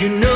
you know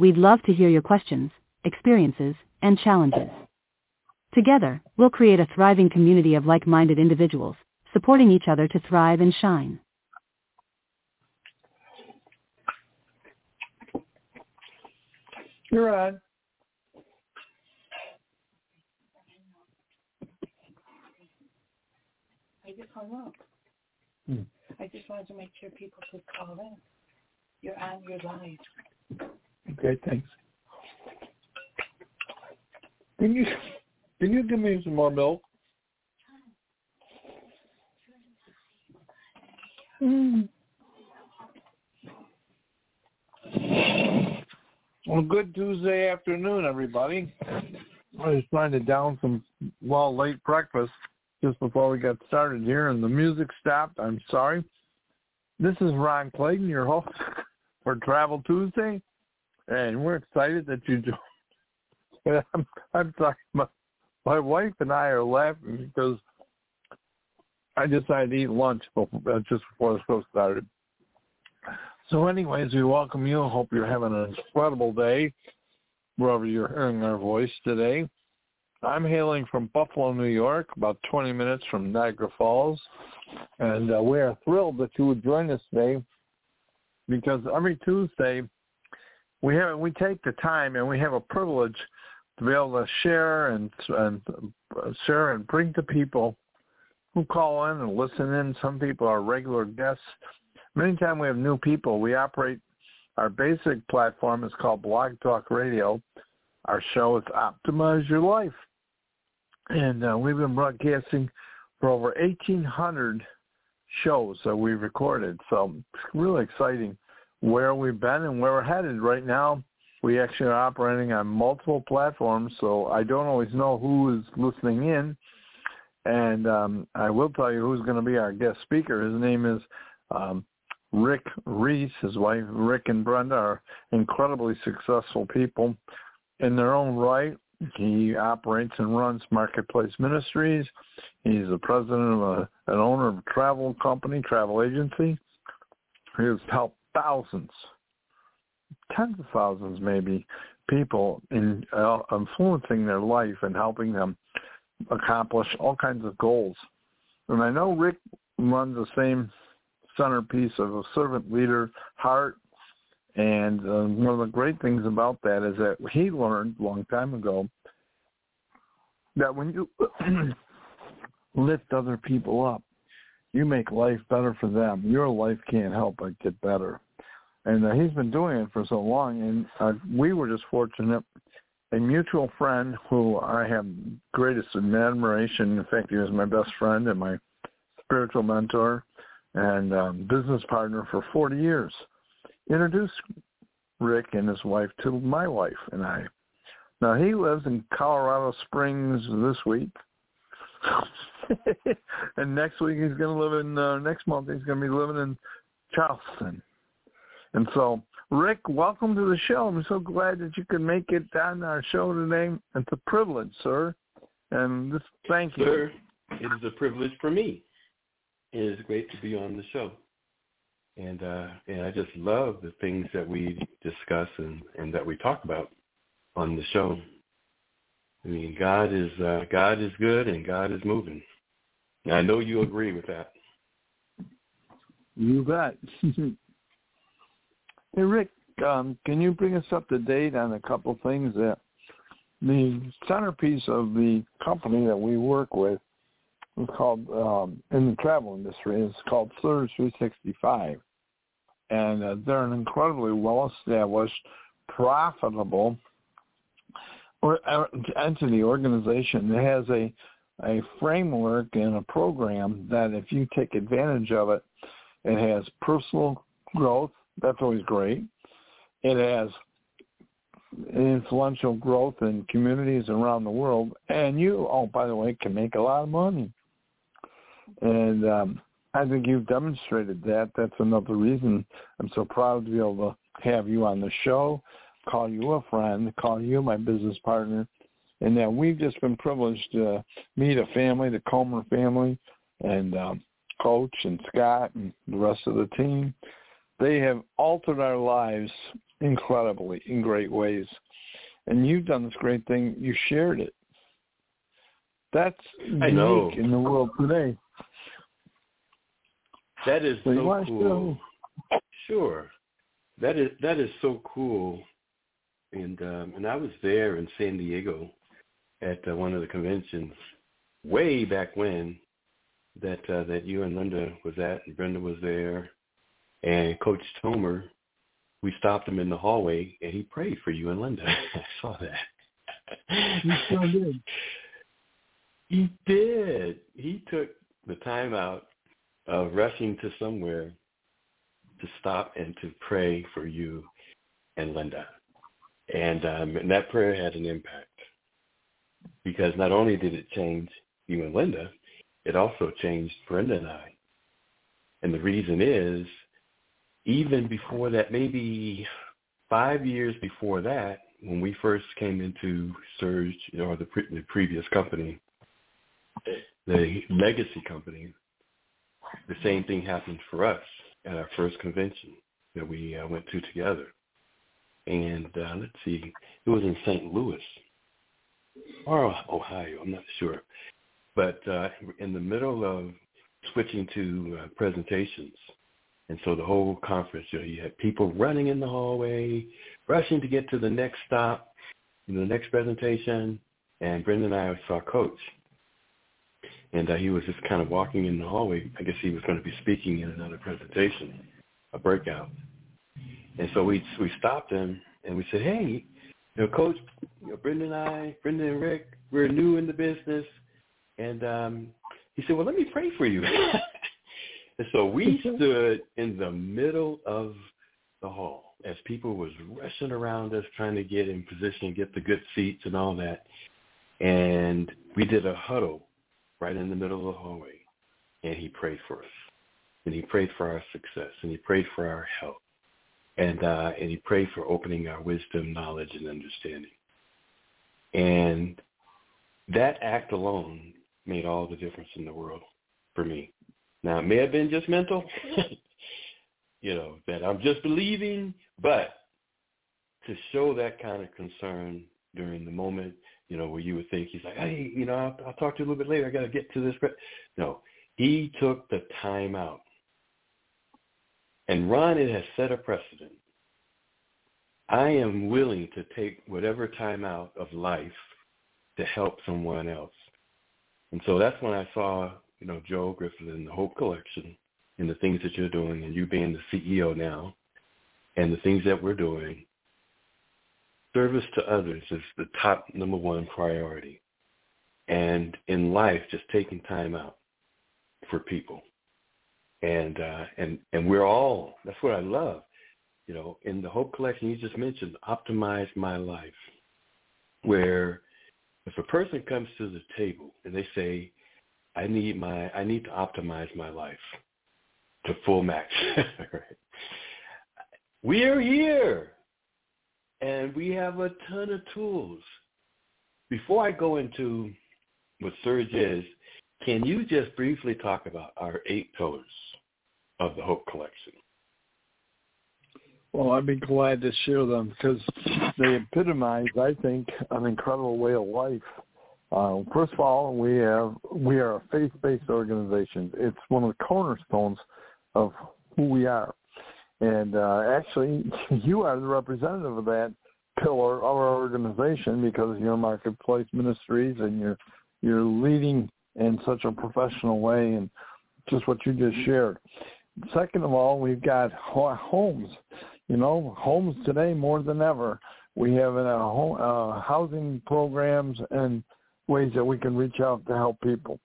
We'd love to hear your questions, experiences, and challenges. Together, we'll create a thriving community of like-minded individuals, supporting each other to thrive and shine. You're on. I just hung up. Hmm. I just wanted to make sure people could call in. You're on your live. Okay, thanks. Can you can you give me some more milk? Mm. Well, good Tuesday afternoon, everybody. I was trying to down some well late breakfast just before we got started here, and the music stopped. I'm sorry. This is Ron Claydon, your host for Travel Tuesday, and we're excited that you joined. I'm, I'm sorry, my, my wife and I are laughing because I decided to eat lunch before, uh, just before the show started. So anyways, we welcome you. Hope you're having an incredible day wherever you're hearing our voice today. I'm hailing from Buffalo, New York, about 20 minutes from Niagara Falls. And uh, we are thrilled that you would join us today because every Tuesday we have we take the time and we have a privilege to be able to share and and share and bring to people who call in and listen in. Some people are regular guests. Many times we have new people. We operate our basic platform is called Blog Talk Radio. Our show is Optimize Your Life, and uh, we've been broadcasting for over 1,800 shows that we recorded. So it's really exciting where we've been and where we're headed right now. We actually are operating on multiple platforms, so I don't always know who is listening in. And um, I will tell you who's going to be our guest speaker. His name is um, Rick Reese. His wife, Rick and Brenda, are incredibly successful people in their own right. He operates and runs Marketplace Ministries. He's the president of a, an owner of a travel company, travel agency. He has helped thousands, tens of thousands maybe, people in uh, influencing their life and helping them accomplish all kinds of goals. And I know Rick runs the same centerpiece of a servant leader heart. And uh, one of the great things about that is that he learned a long time ago that when you lift other people up, you make life better for them. Your life can't help but get better. And uh, he's been doing it for so long. And uh, we were just fortunate. A mutual friend who I have greatest admiration. In fact, he was my best friend and my spiritual mentor and um, business partner for 40 years. Introduced Rick and his wife to my wife and I. Now he lives in Colorado Springs this week, and next week he's going to live in. Uh, next month he's going to be living in Charleston. And so, Rick, welcome to the show. I'm so glad that you could make it on our show today. It's a privilege, sir. And just thank you. Sir, it is a privilege for me. It is great to be on the show. And uh, and I just love the things that we discuss and, and that we talk about on the show. I mean, God is uh, God is good and God is moving. I know you agree with that. You bet. hey, Rick, um, can you bring us up to date on a couple things that the centerpiece of the company that we work with is called um, in the travel industry is called Surge 365, and uh, they're an incredibly well-established, profitable or, uh, entity organization that has a a framework and a program that if you take advantage of it, it has personal growth. That's always great. It has influential growth in communities around the world, and you, oh, by the way, can make a lot of money. And um, I think you've demonstrated that. That's another reason I'm so proud to be able to have you on the show, call you a friend, call you my business partner, and that we've just been privileged to meet a family, the Comer family, and um, Coach and Scott and the rest of the team. They have altered our lives incredibly in great ways. And you've done this great thing. You shared it. That's unique in the world today. That is So so cool. Sure. That is that is so cool. And um and I was there in San Diego at uh, one of the conventions way back when that uh, that you and Linda was at and Brenda was there and Coach Comer we stopped him in the hallway and he prayed for you and Linda. I saw that. He sure did. He did. He took the time out of rushing to somewhere to stop and to pray for you and Linda. And, um, and that prayer had an impact because not only did it change you and Linda, it also changed Brenda and I. And the reason is, even before that, maybe five years before that, when we first came into Surge or the, pre- the previous company, the legacy company, the same thing happened for us at our first convention that we uh, went to together. And uh, let's see, it was in St. Louis or Ohio, I'm not sure. But uh, in the middle of switching to uh, presentations, and so the whole conference, you, know, you had people running in the hallway, rushing to get to the next stop, the next presentation, and Brendan and I saw Coach. And uh, he was just kind of walking in the hallway. I guess he was going to be speaking in another presentation, a breakout. And so we we stopped him and we said, "Hey, you know, Coach, you know, Brendan and I, Brendan and Rick, we're new in the business." And um, he said, "Well, let me pray for you." and so we stood in the middle of the hall as people was rushing around us trying to get in position, get the good seats and all that. And we did a huddle right in the middle of the hallway. And he prayed for us. And he prayed for our success. And he prayed for our health. And uh, and he prayed for opening our wisdom, knowledge, and understanding. And that act alone made all the difference in the world for me. Now it may have been just mental, you know, that I'm just believing, but to show that kind of concern during the moment, you know, where you would think he's like, hey, you know, I'll, I'll talk to you a little bit later. I got to get to this. No, he took the time out. And Ron, it has set a precedent. I am willing to take whatever time out of life to help someone else. And so that's when I saw, you know, Joe Griffith and the Hope Collection and the things that you're doing and you being the CEO now and the things that we're doing. Service to others is the top number one priority. And in life, just taking time out for people. And uh, and and we're all that's what I love. You know, in the Hope Collection you just mentioned, optimize my life. Where if a person comes to the table and they say, I need my I need to optimize my life to full max. We are here and we have a ton of tools. Before I go into what Surge is, can you just briefly talk about our eight pillars of the Hope Collection? Well, I'd be glad to share them because they epitomize, I think, an incredible way of life. Uh, first of all, we have we are a faith-based organization. It's one of the cornerstones of who we are, And uh, actually, you are the representative of that pillar of our organization because you're Marketplace Ministries and you're you're leading in such a professional way and just what you just shared. Second of all, we've got homes. You know, homes today more than ever. We have uh, home, uh, housing programs and ways that we can reach out to help people.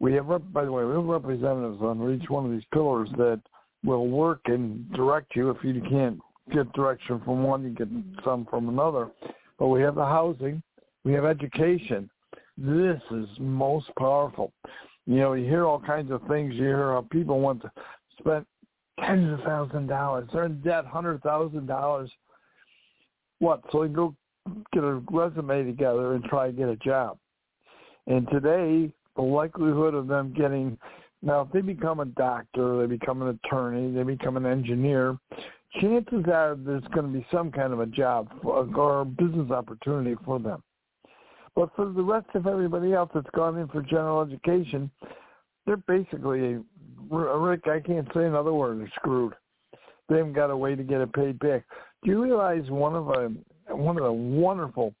We have, by the way, we have representatives on each one of these pillars that will work and direct you. If you can't get direction from one, you get some from another. But we have the housing, we have education. This is most powerful. You know, you hear all kinds of things. You hear how people want to spend tens of thousands of dollars. They're in debt, hundred thousand dollars. What? So they go get a resume together and try to get a job. And today, the likelihood of them getting now, if they become a doctor, they become an attorney, they become an engineer, chances are there's going to be some kind of a job or business opportunity for them. But for the rest of everybody else that's gone in for general education, they're basically, Rick, I can't say another word, they're screwed. They haven't got a way to get it paid back. Do you realize one of a one of the wonderful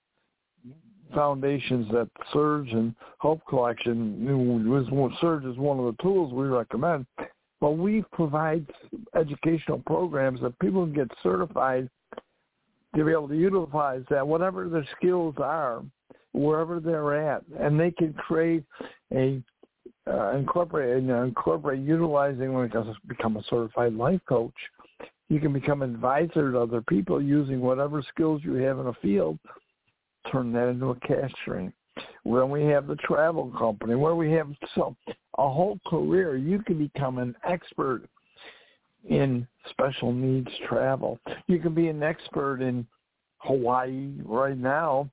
foundations that Surge and Hope Collection was Surge is one of the tools we recommend. But we provide educational programs that people can get certified to be able to utilize that whatever their skills are, wherever they're at, and they can create a uh, incorporate uh, incorporate utilizing when it become a certified life coach. You can become advisor to other people using whatever skills you have in a field turn that into a cash stream. When we have the travel company, where we have so a whole career, you can become an expert in special needs travel. You can be an expert in Hawaii right now.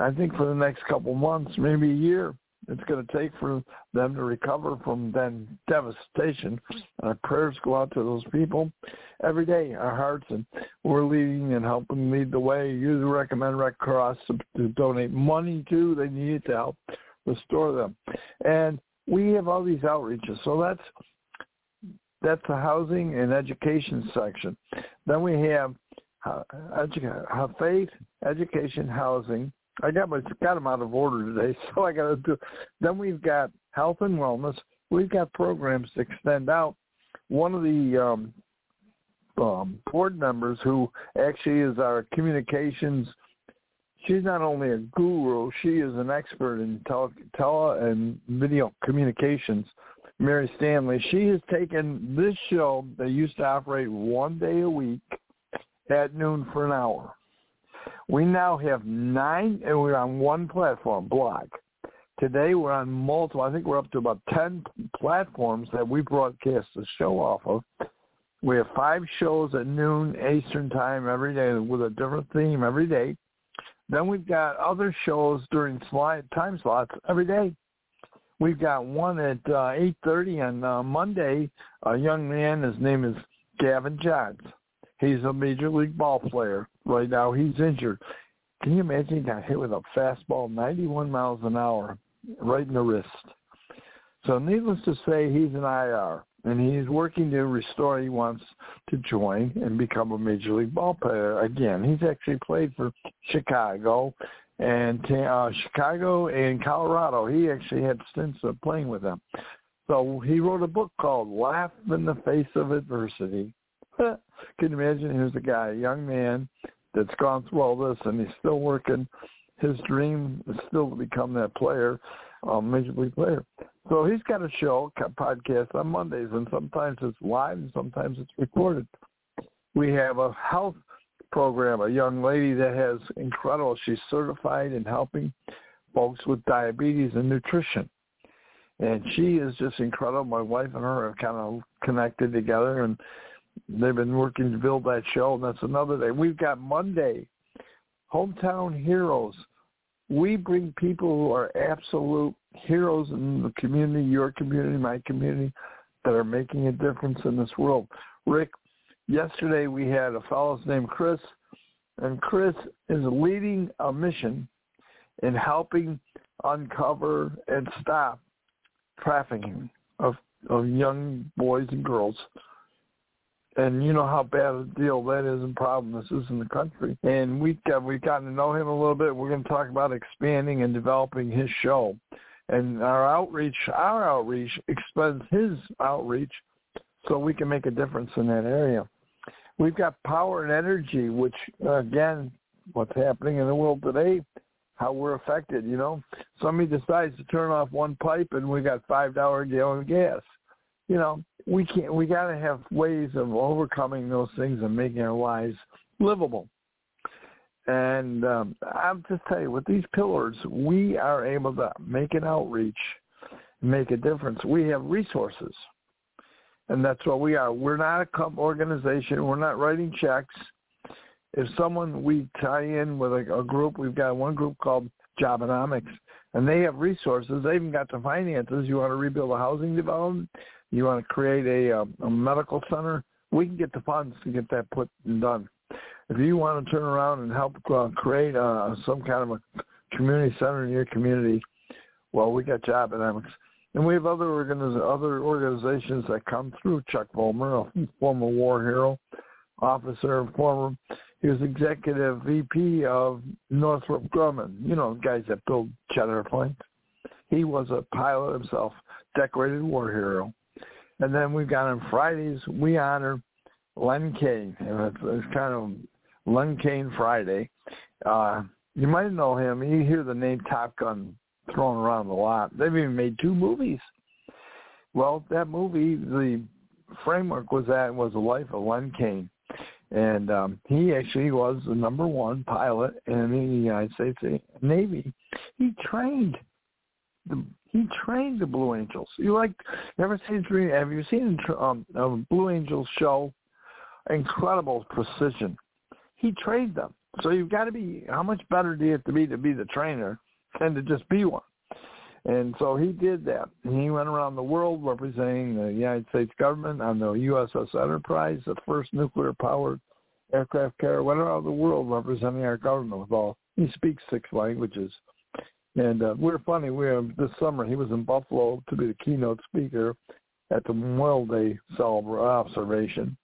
I think for the next couple months, maybe a year, it's going to take for them to recover from then devastation. Our prayers go out to those people every day. Our hearts and we're leading and helping lead the way. You recommend Red Cross to, donate money to. They need to help restore them, and we have all these outreaches. So that's that's the housing and education section. Then we have faith, education, housing, I got my got them out of order today, so I got to do. Then we've got health and wellness. We've got programs to extend out. One of the um, um, board members, who actually is our communications, she's not only a guru, she is an expert in tele, tele and video communications. Mary Stanley, she has taken this show that used to operate one day a week at noon for an hour we now have nine, and we're on one platform, Block. Today we're on multiple. I think we're up to about ten platforms that we broadcast the show off of. We have five shows at noon Eastern time every day with a different theme every day. Then we've got other shows during slide, time slots every day. We've got one at uh, 8.30 on uh, Monday. A young man, his name is Gavin Johns. He's a major league ball player. Right now he's injured. Can you imagine he got hit with a fastball 91 miles an hour right in the wrist? So needless to say, he's an IR, and he's working to restore. He wants to join and become a major league ball player again. He's actually played for Chicago and uh, Chicago and Colorado. He actually had stints of playing with them. So he wrote a book called Laugh in the Face of Adversity. Can you imagine? Here's a guy, a young man that's gone through all this, and he's still working. His dream is still to become that player, um, major league player. So he's got a show, a podcast on Mondays, and sometimes it's live and sometimes it's recorded. We have a health program, a young lady that has incredible. She's certified in helping folks with diabetes and nutrition. And she is just incredible. My wife and her have kind of connected together, and they've been working to build that show, and that's another day. We've got Monday, Hometown Heroes. We bring people who are absolute heroes in the community, your community, my community, that are making a difference in this world. Rick, yesterday we had a fellow named Chris, and Chris is leading a mission in helping uncover and stop trafficking of, of young boys and girls and you know how bad a deal that is and problem this is in the country. And we got we've gotten to know him a little bit. We're going to talk about expanding and developing his show, and our outreach. Our outreach expands his outreach, so we can make a difference in that area. We've got power and energy, which again, what's happening in the world today, how we're affected. You know, somebody decides to turn off one pipe, and we got five dollar a gallon gas. You know, we can't. We got to have ways of overcoming those things and making our lives livable. And um, I'll just tell you, with these pillars, we are able to make an outreach, make a difference. We have resources, and that's what we are. We're not a com- organization. We're not writing checks. If someone we tie in with a, a group, we've got one group called Jobenomics, and they have resources. They even got the finances. You want to rebuild a housing development? You want to create a, a, a medical center? We can get the funds to get that put and done. If you want to turn around and help uh, create uh, some kind of a community center in your community, well, we got Jobenomics. And we have other organiz- other organizations that come through. Chuck Vollmer, a former war hero, officer, former, he was executive VP of Northrop Grumman. You know, guys that build jet airplanes. He was a pilot himself, decorated war hero. And then we've got on Fridays, we honor Len Kane. It's kind of Len Kane Friday. Uh, you might know him. You hear the name Top Gun thrown around a lot. They've even made two movies. Well, that movie, the framework was that was the life of Len Kane, and um, he actually was the number one pilot in the United States Navy. He trained the he trained the Blue Angels. You like ever seen have you seen um, a Blue Angels show? Incredible precision. He trained them. So you've got to be. How much better do you have to be to be the trainer than to just be one? And so he did that. He went around the world representing the United States government on the USS Enterprise, the first nuclear-powered aircraft carrier. Went around the world representing our government with all. He speaks six languages. And uh, we we're funny. We were, this summer he was in Buffalo to be the keynote speaker at the Memorial Day observation.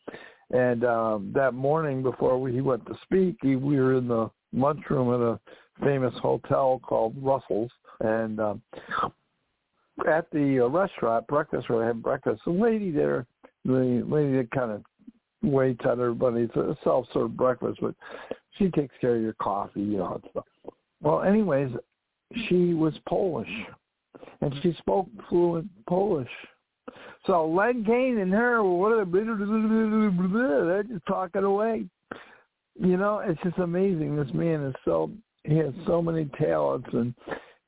And um, that morning before we, he went to speak, he, we were in the lunchroom at a famous hotel called Russell's, and um, at the uh, restaurant, breakfast, where I had breakfast, the lady there, the lady that kind of waits on everybody, it's a self-serve breakfast, but she takes care of your coffee, you know, and stuff. Well, anyways, she was Polish, and she spoke fluent Polish. So Len Kane and her, what are they? They're just talking away. You know, it's just amazing. This man is so he has so many talents, and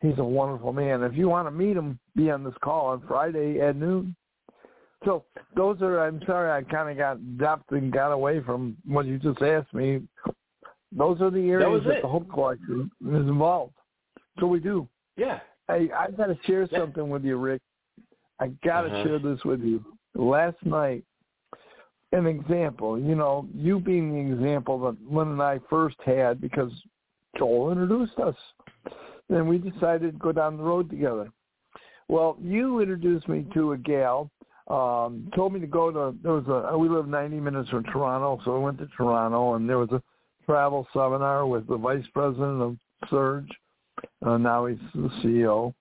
he's a wonderful man. If you want to meet him, be on this call on Friday at noon. So those are. I'm sorry, I kind of got depth and got away from what you just asked me. Those are the areas that, that the Hope Collection is involved. So we do. Yeah. Hey, I got to share Yeah. something with you, Rick. I got to Uh-huh. share this with you. Last night, an example. You know, you being the example that Lynn and I first had because Joel introduced us. Then we decided to go down the road together. Well, you introduced me to a gal. Um, told me to go to. There was a. We live 90 minutes from Toronto, so we went to Toronto, and there was a travel seminar with the vice president of Surge. Uh, now he's the CEO.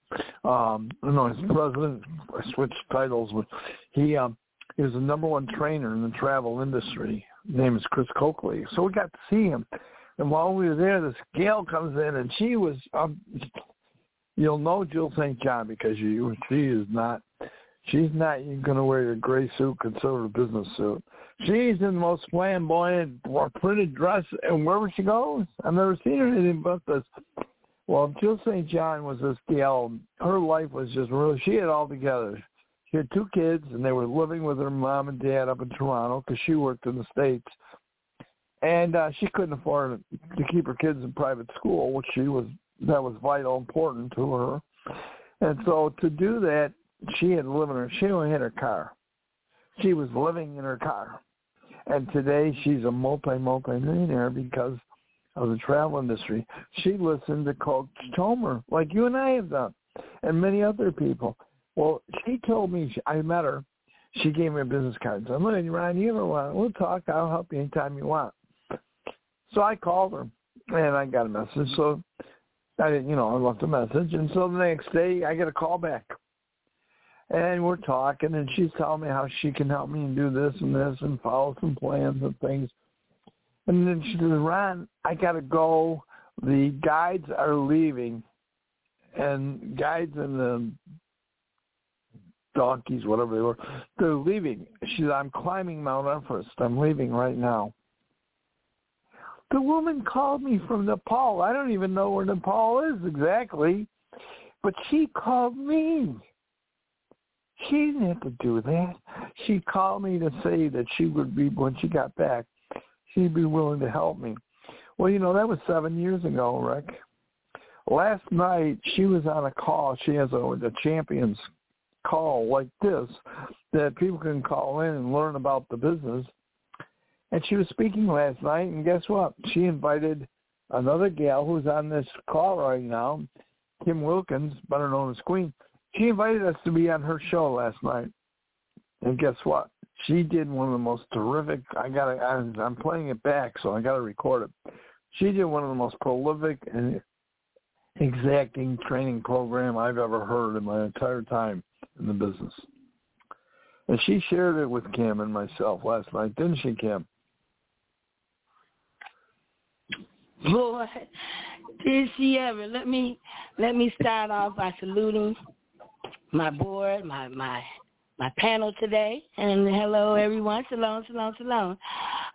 Um, no, he's the president. I switched titles, but he um, he the number one trainer in the travel industry. His name is Chris Coakley. So we got to see him. And while we were there, this gal comes in, and she was. Um, you'll know Jill St. John because you she is not. She's not going to wear your gray suit, conservative business suit. She's in the most flamboyant printed dress, and wherever she goes, I've never seen her anything but this. Well, Jill St. John was this gal. Her life was just really. She had all together. She had two kids, and they were living with her mom and dad up in Toronto because she worked in the states, and uh, she couldn't afford to keep her kids in private school, which she was that was vital important to her. And so to do that, she had live her. She only had her car. She was living in her car, and today she's a multi multi millionaire because of the travel industry. She listened to Coach Comer, like you and I have done, and many other people. Well, she told me, I met her. she gave me a business card. So I'm like, Ron, you ever want? We'll talk. I'll help you anytime you want. So I called her, and I got a message. So I didn't, you know, I left a message, and so the next day I get a call back, and we're talking, and she's telling me how she can help me and do this and this and follow some plans and things. And then she says, Ron, I got to go. The guides are leaving, and guides and the donkeys, whatever they were, they're leaving. She said, I'm climbing Mount Everest. I'm leaving right now. The woman called me from Nepal. I don't even know where Nepal is exactly, but she called me. She didn't have to do that. She called me to say that she would be, when she got back, she'd be willing to help me. Well, you know, that was seven years ago, Rick. Last night, she was on a call. She has a, a champions call like this that people can call in and learn about the business. And she was speaking last night, and guess what? She invited another gal who's on this call right now, Kim Wilkins, better known as Queen. She invited us to be on her show last night. And guess what? She did one of the most terrific. I got. I'm playing it back, so I got to record it. She did one of the most prolific and exacting training program I've ever heard in my entire time in the business. And she shared it with Kim and myself last night, didn't she, Kim? Boy, did she ever? Let me let me start off by saluting my board, my my my panel today, and hello everyone. Shalom, shalom, shalom.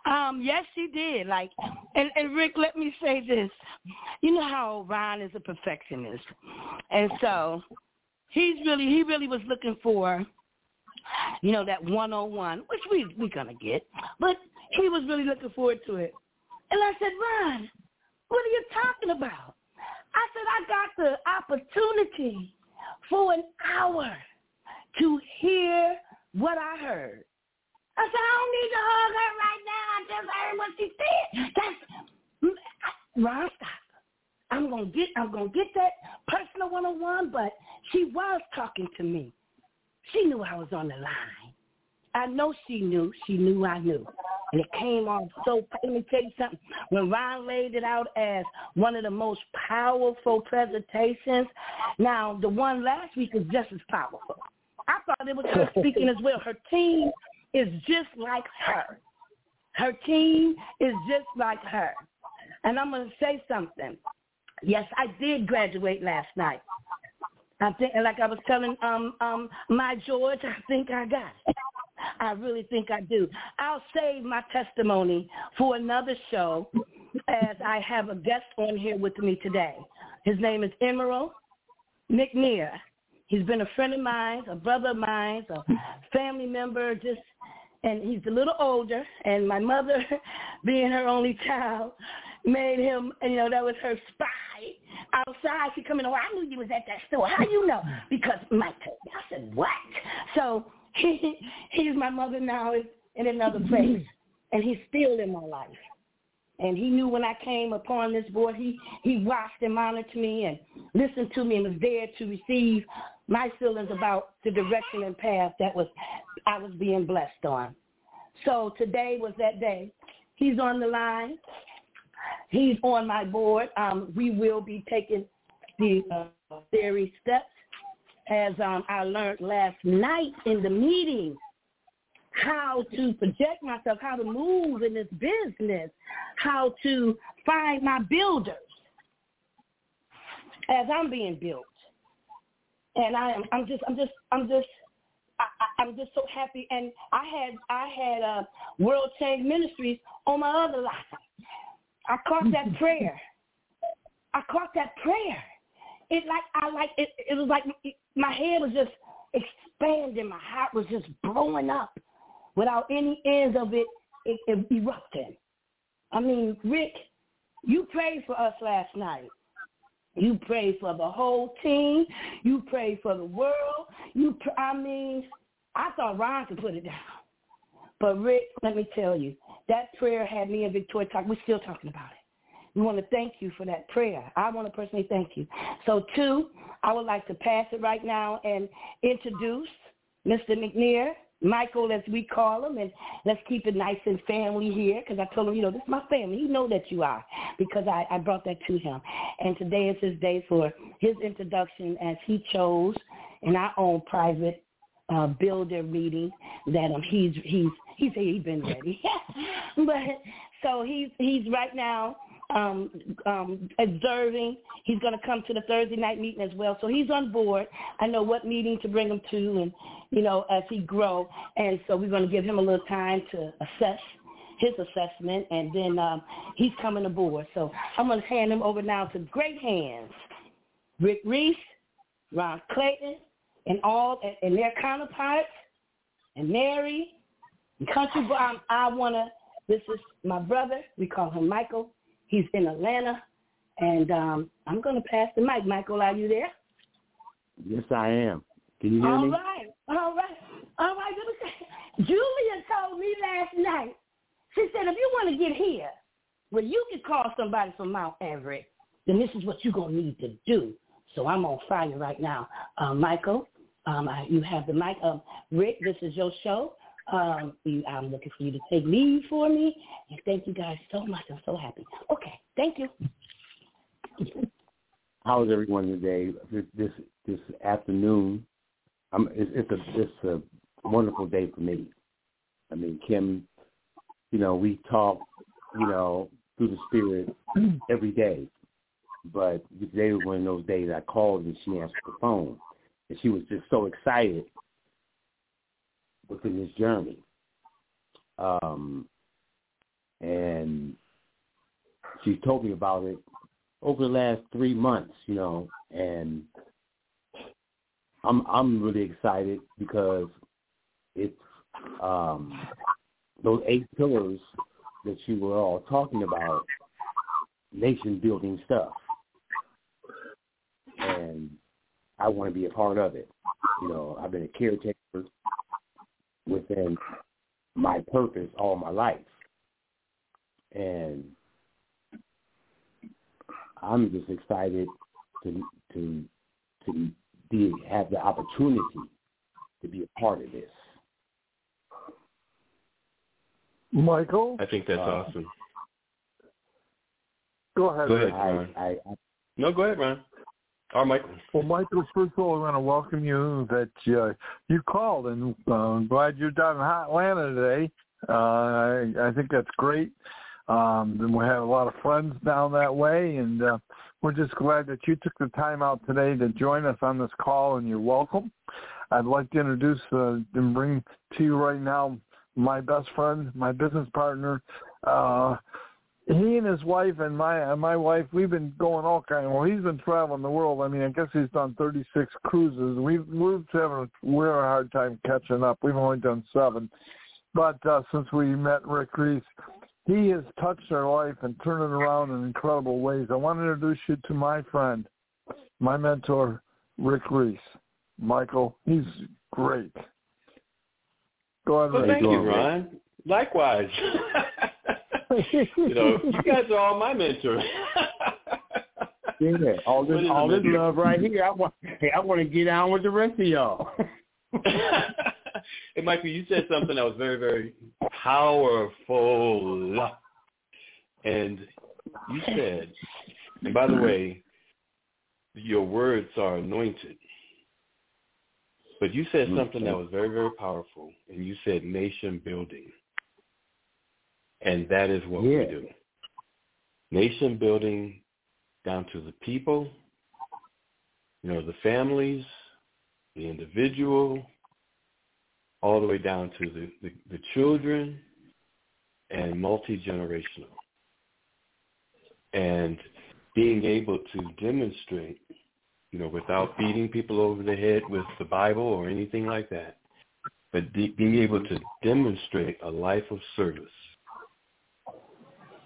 Um, yes, she did. Like, and, and Rick, let me say this. You know how Ron is a perfectionist, and so he's really he really was looking for, you know, that one on one, which we we gonna get, but he was really looking forward to it. And I said, Ron, what are you talking about? I said, I got the opportunity for an hour to hear what I heard. I said, I don't need to hug her right now. I just heard what she said. That's Ron, stop. I'm gonna get I'm gonna get that personal one on one, but she was talking to me. She knew I was on the line. I know she knew. She knew I knew. And it came off so, let me tell you something. When Ron laid it out as one of the most powerful presentations, now the one last week is just as powerful. It was her speaking as well. Her team is just like her. Her team is just like her. And I'm going to say something. Yes, I did graduate last night. I think, like I was telling um um my George, I think I got it. I really think I do. I'll save my testimony for another show as I have a guest on here with me today. His name is Emerald McNear. He's been a friend of mine, a brother of mine, a family member, just and he's a little older and my mother being her only child made him you know, that was her spy outside. She come in, oh, I knew you was at that store. How you know? Because Mike. I said, what? So he he's my mother now is in another place, and he's still in my life. And he knew when I came upon this board, he he watched and monitored me and listened to me and was there to receive my feelings about the direction and path that was I was being blessed on. So today was that day. He's on the line. He's on my board. Um, we will be taking the uh, very steps as um, I learned last night in the meeting, how to project myself, how to move in this business, how to find my builders as I'm being built. And I am, I'm just, I'm just, I'm just, I, I'm just so happy. And I had, I had uh, World Change Ministries on my other line. I caught that prayer. I caught that prayer it like I like it. It was like my head was just expanding. My heart was just blowing up without any ends of it, it, it erupting. I mean, Rick, you prayed for us last night. You pray for the whole team. You pray for the world. You, pr- I mean, I thought Ron could put it down. But Rick, let me tell you, that prayer had me and Victoria talk. We're still talking about it. We want to thank you for that prayer. I want to personally thank you. So, two, I would like to pass it right now and introduce Mr. McNear Michael, as we call him, and let's keep it nice and family here. Because I told him, you know, this is my family. He know that you are, because I, I brought that to him. And today is his day for his introduction, as he chose in our own private uh, builder meeting that um he's he's he said he's been ready, but so he's he's right now um, um, observing. He's going to come to the Thursday night meeting as well. So he's on board. I know what meeting to bring him to and, you know, as he grow. And so we're going to give him a little time to assess his assessment, and then um, he's coming aboard. So I'm going to hand him over now to great hands. Rick Reese, Ron Claydon, and all, and, their counterparts, and Mary, and Country um, I want to, this is my brother. We call him Michael. He's in Atlanta. And um, I'm going to pass the mic. Michael, are you there? Yes, I am. Can you hear All me? right. All right. All right. Me say, Julia told me last night, she said, if you want to get here, well, you can call somebody from Mount Everett, then this is what you're going to need to do. So I'm on fire right now. Uh, Michael, um, I, you have the mic. Um, Rick, this is your show. Um, you, I'm looking for you to take lead for me. And thank you guys so much. I'm so happy. Okay. Thank you. How is everyone today? This this, this afternoon, I'm, it's, it's a it's a wonderful day for me. I mean, Kim, you know, we talk, you know, through the spirit every day. But today was one of those days I called and she answered the phone, and she was just so excited within this journey. Um, and she told me about it over the last three months, you know, and I'm I'm really excited because it's um, those eight pillars that you were all talking about, nation building stuff, and I want to be a part of it. You know, I've been a caretaker within my purpose all my life, and I'm just excited to to to be have the opportunity to be a part of this. Michael, I think that's Uh, awesome. go ahead. Go ahead, I, I, I No, go ahead, Ron. Or Michael. Well, Michael, first of all, I want to welcome you that uh, you called, and uh, I'm glad you're down in Atlanta today. Uh, I, I think that's great. Um, and we have a lot of friends down that way, and uh, we're just glad that you took the time out today to join us on this call, and you're welcome. I'd like to introduce uh, and bring to you right now my best friend, my business partner. Uh, he and his wife and my uh, my wife, we've been going all kind. Of, well, he's been traveling the world. I mean, I guess he's done 36 cruises. We've we're having we're a hard time catching up. We've only done seven, but uh, since we met Rick Reese, he has touched our life and turned it around in incredible ways. I want to introduce you to my friend, my mentor, Rick Reese. Michael, he's great. Go ahead, Well, Rick. thank you? Ron. Likewise. you know, you guys are all my mentors. yeah, all this all this love right here. I want hey, I want to get on with the rest of y'all. hey, Michael, you said something that was very, very powerful. And you said, and by the way, your words are anointed. But you said something that mm-hmm. was very, very powerful, and you said nation building. And that is what Yeah. we do. Nation building down to the people, you know, the families, the individual, all the way down to the, the, the children and multi-generational. And being able to demonstrate, you know, without beating people over the head with the Bible or anything like that, but de- being able to demonstrate a life of service,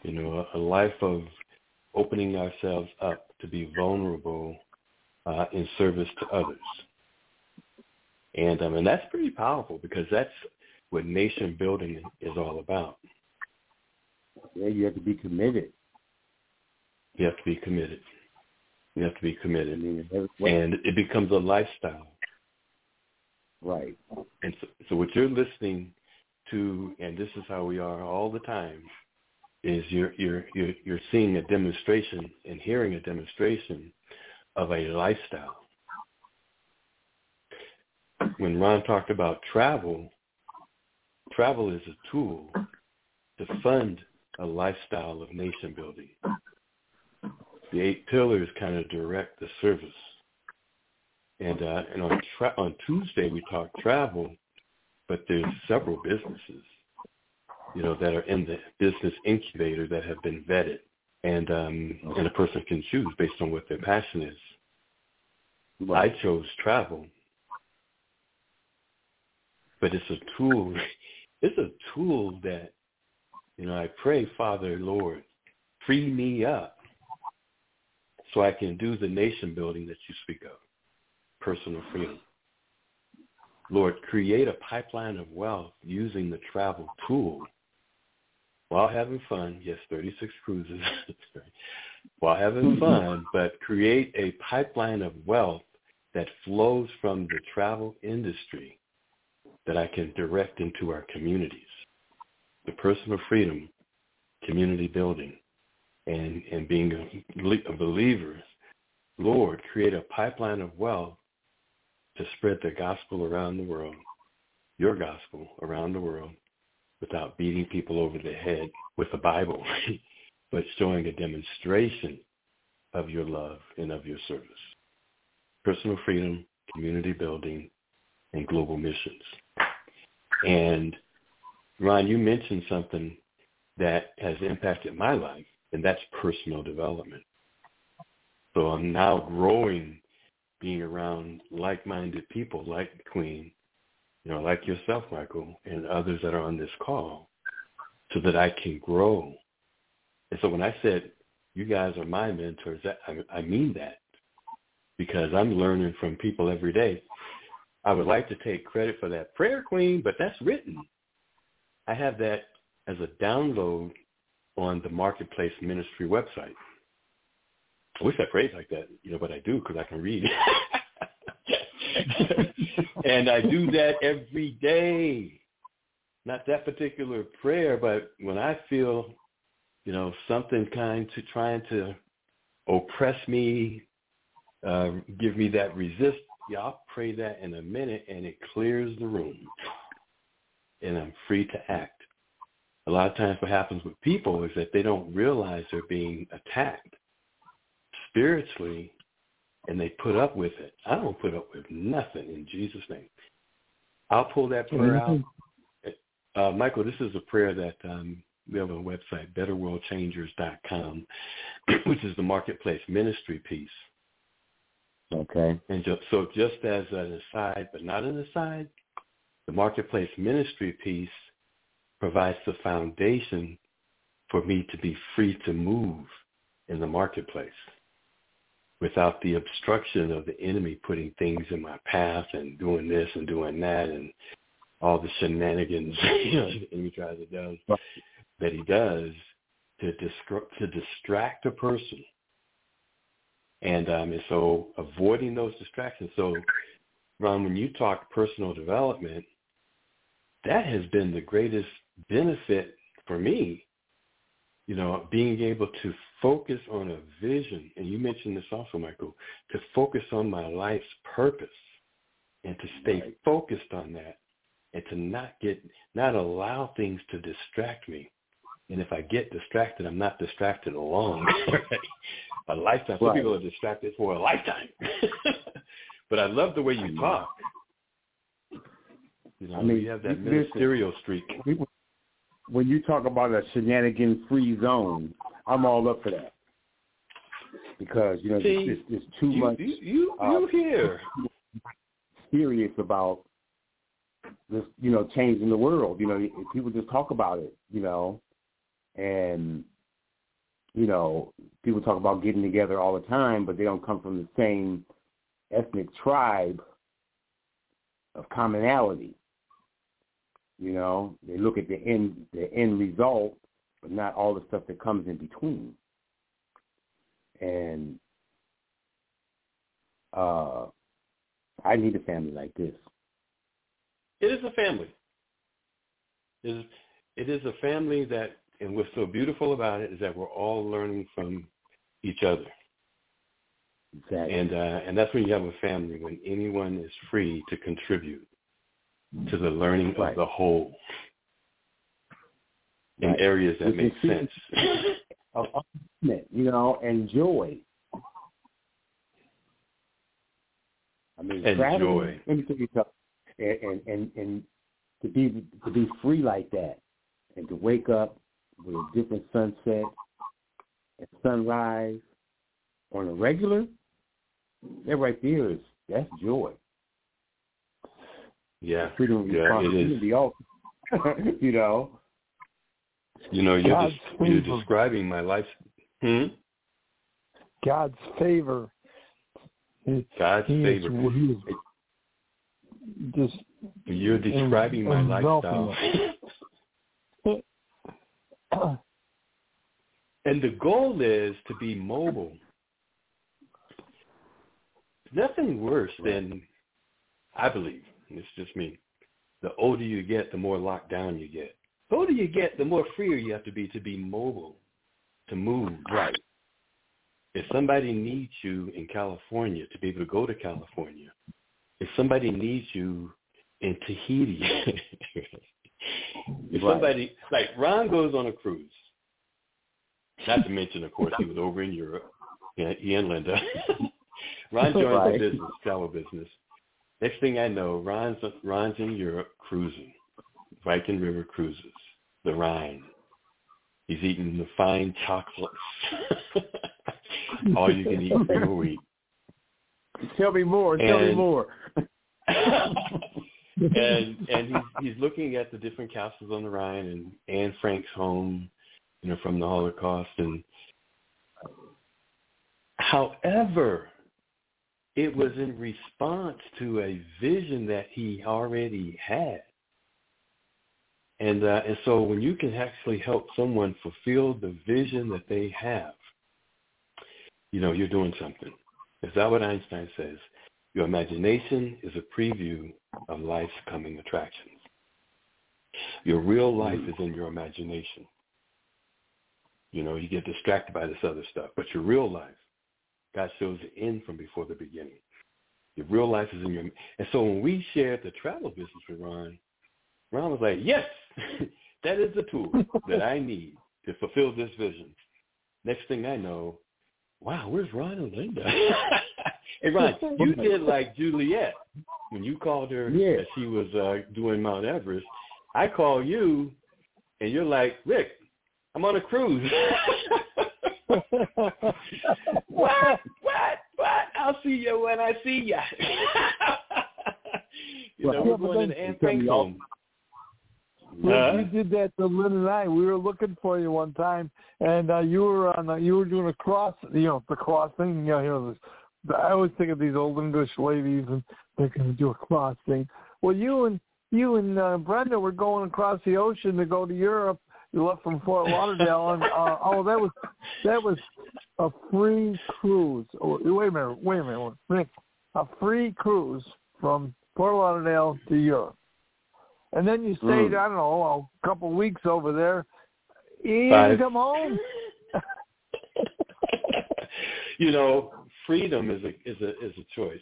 you know, a, a life of opening ourselves up to be vulnerable uh, in service to others. And um, and that's pretty powerful because that's what nation building is all about. yeah, you have to be committed. You have to be committed. You have to be I committed. mean, every way. And it becomes a lifestyle. Right. And so, so what you're listening to, and this is how we are all the time, is you're you're you're you're seeing a demonstration and hearing a demonstration of a lifestyle. When Ron talked about travel, travel is a tool to fund a lifestyle of nation building. The eight pillars kind of direct the service. And uh, and on tra- on Tuesday we talked travel, but there's several businesses, you know, that are in the business incubator that have been vetted, and um, and a person can choose based on what their passion is. I chose travel, but it's a tool. It's a tool that, you know, I pray, Father, Lord, free me up so I can do the nation building that you speak of, personal freedom. Lord, create a pipeline of wealth using the travel tool while having fun. Yes, 36 cruises. while having fun, but create a pipeline of wealth that flows from the travel industry that I can direct into our communities. The personal freedom, community building, and, and being a, a believer. Lord, create a pipeline of wealth to spread the gospel around the world, your gospel around the world, without beating people over the head with the Bible, but showing a demonstration of your love and of your service. Personal freedom, community building, and global missions. And Ron, you mentioned something that has impacted my life, and that's personal development. So I'm now growing being around like-minded people like Queen, you know, like yourself, Michael, and others that are on this call, so that I can grow. And so when I said you guys are my mentors, I, I mean that because I'm learning from people every day. I would like to take credit for that prayer, Queen, but that's written. I have that as a download on the Marketplace Ministry website. I wish I prayed like that, you know, but I do because I can read. and I do that every day. Not that particular prayer, but when I feel, you know, something kind to trying to oppress me, uh, give me that resist, yeah, I'll pray that in a minute and it clears the room. And I'm free to act. A lot of times what happens with people is that they don't realize they're being attacked spiritually and they put up with it. I don't put up with nothing in Jesus' name. I'll pull that prayer out. Uh, Michael, this is a prayer that um, we have on the website, betterworldchangers.com, which is the marketplace ministry piece. Okay. And just, so just as an aside, but not an aside, the marketplace ministry piece provides the foundation for me to be free to move in the marketplace without the obstruction of the enemy putting things in my path and doing this and doing that and all the shenanigans you know, enemy tries to do that he does to distract to distract a person. And um, and so avoiding those distractions. So Ron, when you talk personal development, that has been the greatest benefit for me you know, being able to focus on a vision, and you mentioned this also, Michael, to focus on my life's purpose and to stay right. focused on that and to not get, not allow things to distract me. And if I get distracted, I'm not distracted long. a lifetime. Some right. people are distracted for a lifetime. but I love the way you talk. You know, I mean, you have that ministerial streak when you talk about a shenanigan-free zone, I'm all up for that because you know See, it's, it's, it's too you, much. You you, uh, you here serious about this, you know, changing the world. You know, people just talk about it. You know, and you know, people talk about getting together all the time, but they don't come from the same ethnic tribe of commonality. You know, they look at the end the end result, but not all the stuff that comes in between. And uh, I need a family like this. it is a family. It is, it is a family that, and what's so beautiful about it is that we're all learning from each other. Exactly. And uh, and that's when you have a family, when anyone is free to contribute to the learning Right. of the whole in Right. areas that make sense. of you know, and joy. I mean, And traveling, joy. Let me tell you something. And, and and and to be to be free like that, and to wake up with a different sunset and sunrise on a regular, that right there is that's joy. Yeah, Freedom of yeah, it is. you know. You know, you're, des- you're describing my life. Hmm? God's favor. God's is, favor. is just You're describing my lifestyle. And the goal is to be mobile. Nothing worse than, I believe, and it's just me, the older you get, the more locked down you get. The older you get, the more freer you have to be to be mobile, to move. Right. If somebody needs you in California to be able to go to California, if somebody needs you in Tahiti, if Right. somebody, like Ron goes on a cruise, not to mention, of course, he was over in Europe, yeah, he and Linda. Ron joined Right. the business, travel business. Next thing I know, Ron's, Ron's in Europe cruising, Viking River cruises, the Rhine. He's eating the fine chocolates. All you can eat for a week. Tell me more. Tell me more. and and he's he's looking at the different castles on the Rhine and Anne Frank's home, you know, from the Holocaust and however it was in response to a vision that he already had. And uh, and so when you can actually help someone fulfill the vision that they have, you know, you're doing something. Is that what Einstein says? Your imagination is a preview of life's coming attractions. Your real life is in your imagination. You know, you get distracted by this other stuff, but your real life, God shows the end from before the beginning. Your real life is in your, and so when we shared the travel business with Ron, Ron was like, yes, that is the tool that I need to fulfill this vision. Next thing I know, wow, where's Ron and Linda? hey, Ron, you did like Juliet when you called her Yeah. as she was uh, doing Mount Everest. I call you, and you're like, Rick, I'm on a cruise. What? What? What? I'll see you when I see you. you know, Well, we're going to Anne you tell Frank's me all- home. Rick, Huh? you did that to Lynn and I. We were looking for you one time, and uh, you were on. A, you were doing a cross. You know, the crossing. You know, you know this, I always think of these old English ladies, and they're going to do a cross thing. Well, you and you and uh, Brenda were going across the ocean to go to Europe. You left from Fort Lauderdale, and uh, oh, that was that was a free cruise. Oh, wait a minute, wait a minute, Rick, a free cruise from Fort Lauderdale to Europe. And then you stayed, Mm. I don't know, a couple of weeks over there. You Five. didn't come home. you know, freedom is a is a is a choice.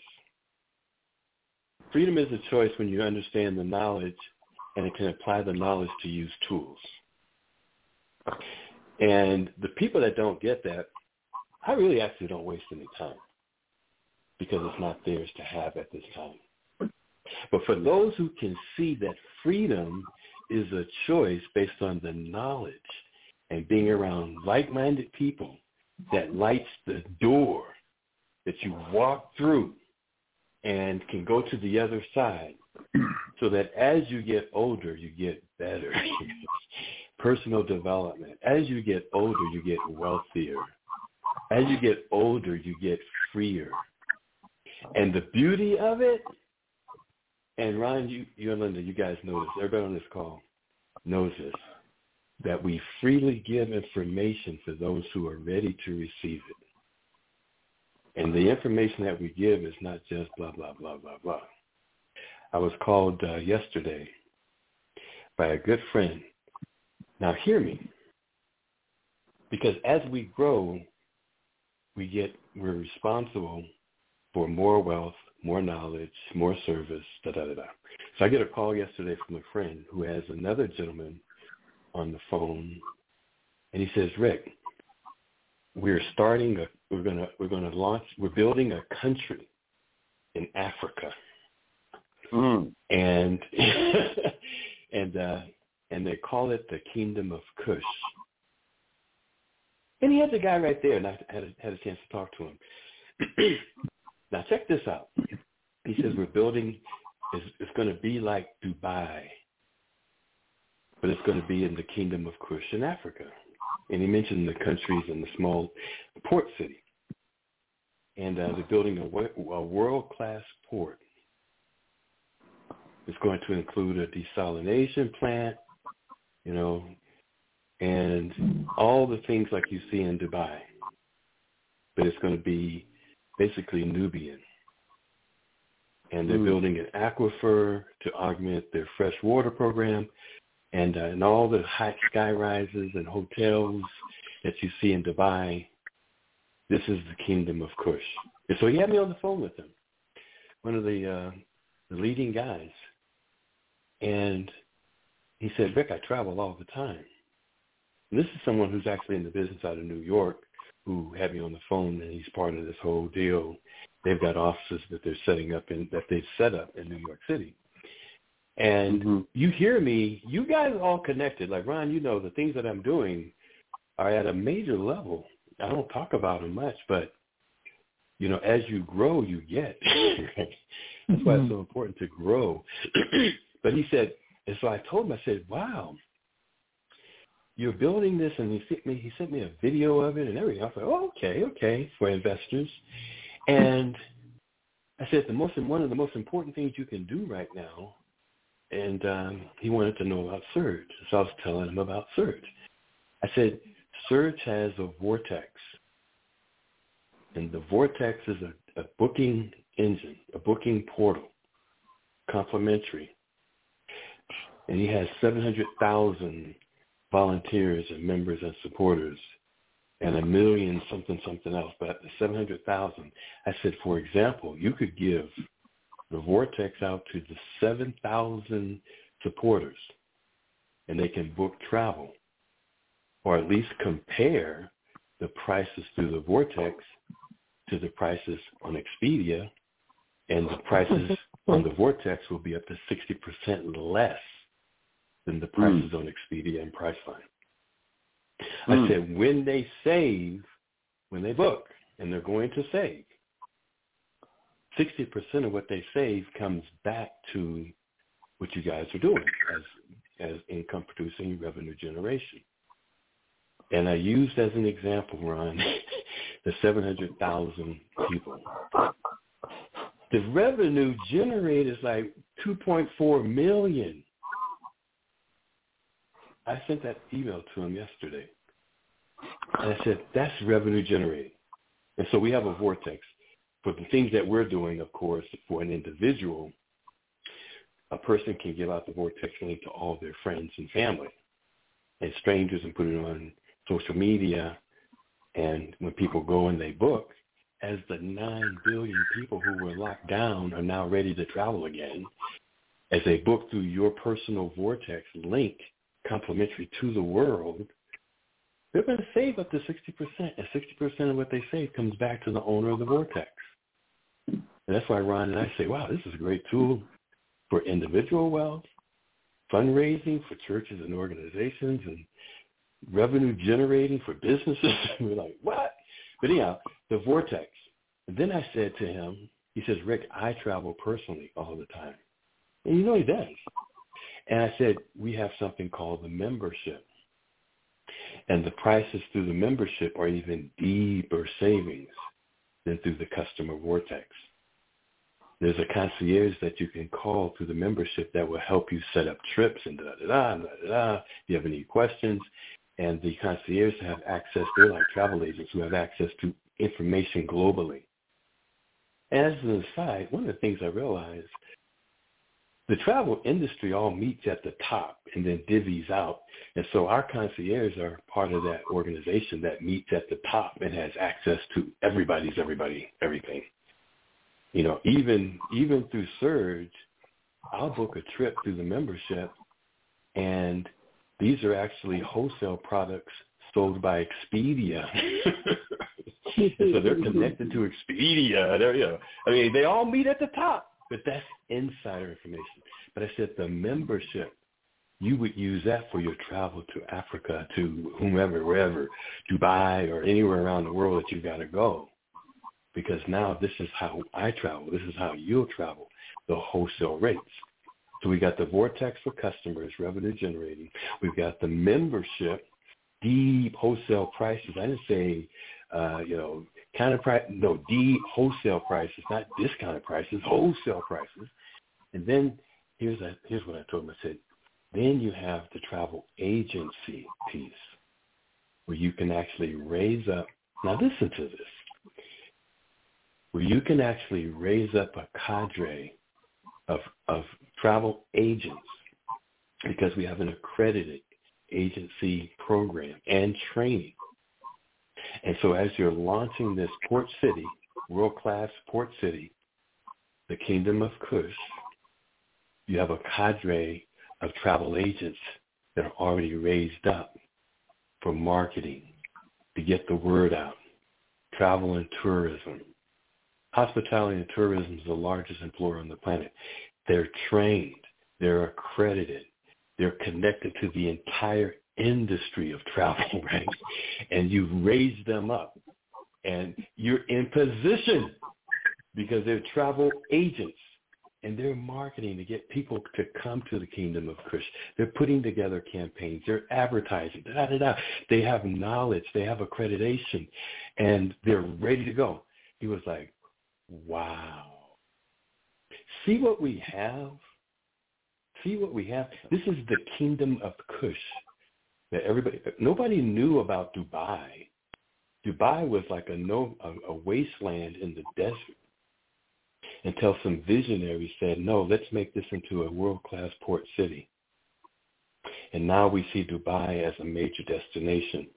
Freedom is a choice when you understand the knowledge and it can apply the knowledge to use tools. And the people that don't get that, I really actually don't waste any time because it's not theirs to have at this time. But for those who can see that freedom is a choice based on the knowledge and being around like-minded people that lights the door that you walk through and can go to the other side so that as you get older, you get better. Personal development. As you get older, you get wealthier. As you get older, you get freer. And the beauty of it, and Ron, you, you and Linda, you guys know this. Everybody on this call knows this, that we freely give information for those who are ready to receive it. And the information that we give is not just blah, blah, blah, blah, blah. I was called uh, yesterday by a good friend. Now hear me, because as we grow, we get we're responsible for more wealth, more knowledge, more service, da da da da. So I get a call yesterday from a friend who has another gentleman on the phone, and he says, "Rick, we're starting a we're gonna we're gonna launch we're building a country in Africa, Mm. and and uh, and they call it the Kingdom of Kush." And he had the guy right there, and I had a, had a chance to talk to him. now check this out. He says we're building. It's, it's going to be like Dubai, but it's going to be in the Kingdom of Kush in Africa. And he mentioned the countries and the small port city. And uh, they're building a, a world-class port. It's going to include a desalination plant, you know, and all the things like you see in Dubai. But it's going to be basically Nubian. And they're Mm. building an aquifer to augment their fresh water program. And, uh, and all the high sky rises and hotels that you see in Dubai, this is the kingdom of Kush. And so he had me on the phone with him, one of the, uh, the leading guys. And he said, Rick, I travel all the time. And this is someone who's actually in the business out of New York who had me on the phone and he's part of this whole deal. They've got offices that they're setting up in that they've set up in New York City. And Mhm. you hear me, you guys are all connected. Like Ron, you know the things that I'm doing are at a major level. I don't talk about them much, but you know, as you grow, you get. That's why it's so important to grow. but he said, and so I told him, I said, "Wow, you're building this," and he sent me he sent me a video of it and everything. I was like, "Oh, okay, okay," for investors. And I said, "The most one of the most important things you can do right now." And um, he wanted to know about Surge, so I was telling him about Surge. I said, Surge has a vortex, and the vortex is a, a booking engine, a booking portal, complimentary. And he has 700,000 volunteers and members and supporters and a million something something else, but the 700,000. I said, for example, you could give the vortex out to the 7,000 supporters and they can book travel or at least compare the prices through the vortex to the prices on Expedia and the prices on the vortex will be up to 60% less than the prices on Expedia and Priceline. I Mm. said when they save, when they book, and they're going to save, 60% of what they save comes back to what you guys are doing as as income producing revenue generation. And I used as an example, Ron, the 700,000 people. The revenue generated is like 2.4 million. I sent that email to him yesterday. And I said, that's revenue generating. And so we have a vortex. For the things that we're doing, of course, for an individual, a person can give out the vortex link to all their friends and family and strangers and put it on social media. And when people go and they book, as the 9 billion people who were locked down are now ready to travel again, as they book through your personal vortex link complimentary to the world, they're going to save up to 60%. And 60% of what they save comes back to the owner of the vortex. And that's why Ron and I say, wow, this is a great tool for individual wealth, fundraising for churches and organizations, and revenue generating for businesses. We're like, what? But anyhow, the vortex. And then I said to him, he says, Rick, I travel personally all the time. And you know he does. And I said, we have something called the membership. And the prices through the membership are even deeper savings than through the customer vortex. There's a concierge that you can call through the membership that will help you set up trips and da-da-da, da-da-da. If you have any questions, and the concierge have access, they're like travel agents who have access to information globally. As an aside, one of the things I realized the travel industry all meets at the top and then divvies out. And so our concierge are part of that organization that meets at the top and has access to everybody's everybody, everything. You know, even even through Surge, I'll book a trip through the membership and these are actually wholesale products sold by Expedia. so they're connected to Expedia. They're, you know, I mean, they all meet at the top, but that's insider information. But I said the membership, you would use that for your travel to Africa, to whomever, wherever, Dubai or anywhere around the world that you've got to go. Because now this is how I travel. This is how you'll travel, the wholesale rates. So we got the vortex for customers, revenue generating. We've got the membership, deep wholesale prices. I didn't say, uh, you know, kind of price, no, deep wholesale prices, not discounted prices, wholesale prices. And then here's a, here's what I told him. I said, then you have the travel agency piece where you can actually raise up. Now listen to this. Where you can actually raise up a cadre of, of travel agents because we have an accredited agency program and training. And so as you're launching this port city, world-class port city, the Kingdom of Kush, you have a cadre of travel agents that are already raised up for marketing, to get the word out, travel and tourism. Hospitality and tourism is the largest employer on the planet. They're trained. They're accredited. They're connected to the entire industry of travel, right? And you've raised them up. And you're in position because they're travel agents and they're marketing to get people to come to the kingdom of Kush. They're putting together campaigns. They're advertising. Da, da, da. They have knowledge. They have accreditation, and they're ready to go. He was like, "Wow, see what we have. See what we have. This is the kingdom of Kush that everybody, nobody knew about Dubai. Dubai was like a no, a, a wasteland in the desert until some visionaries said, no, let's make this into a world-class port city. And now we see Dubai as a major destination.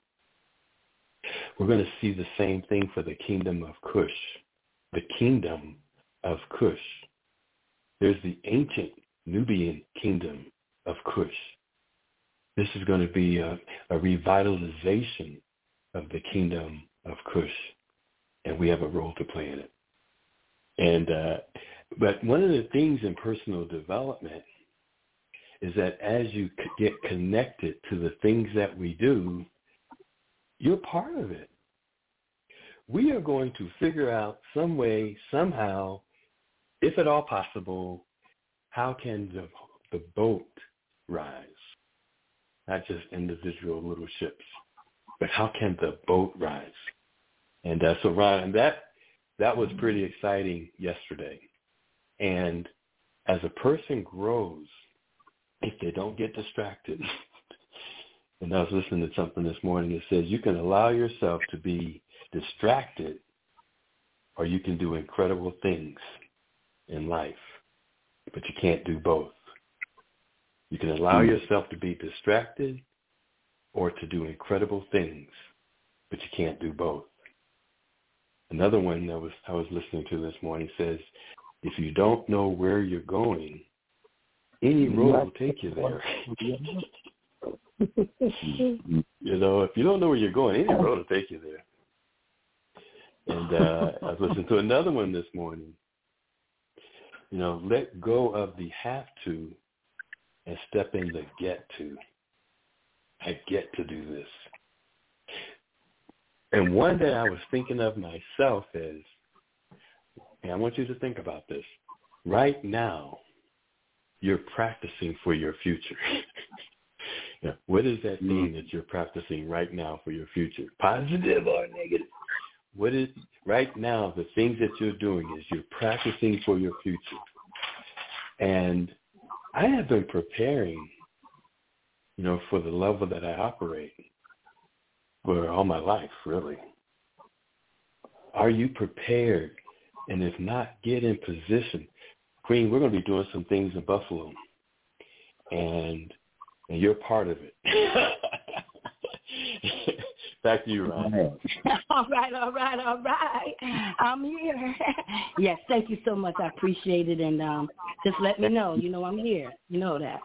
We're going to see the same thing for the kingdom of Kush, the kingdom of Kush. There's the ancient Nubian kingdom of Kush. This is going to be a, a revitalization of the kingdom of Kush, and we have a role to play in it. And uh, but one of the things in personal development is that as you get connected to the things that we do, you're part of it. We are going to figure out some way, somehow, if at all possible, how can the, the boat rise? Not just individual little ships, but how can the boat rise? And uh, so, Ron, that that was pretty exciting yesterday. And as a person grows, if they don't get distracted, and I was listening to something this morning that says you can allow yourself to be distracted or you can do incredible things in life, but you can't do both. You can allow yourself to be distracted or to do incredible things, but you can't do both. Another one that was I was listening to this morning says, if you don't know where you're going, any road will take you there. you know, if you don't know where you're going, any road will take you there. And uh, I was listening to another one this morning. You know, let go of the have to and step in the get to. I get to do this. And one that I was thinking of myself is, and I want you to think about this. Right now, you're practicing for your future. yeah. What does that mean that you're practicing right now for your future? Positive or negative? What is right now the things that you're doing is you're practicing for your future. And I have been preparing, you know, for the level that I operate for all my life, really. Are you prepared? And if not, get in position. Queen, we're going to be doing some things in Buffalo, and and you're part of it. Back to you, Ron. all right, all right, all right. I'm here. yes, thank you so much. I appreciate it, and um, just let me know. You know I'm here. You know that.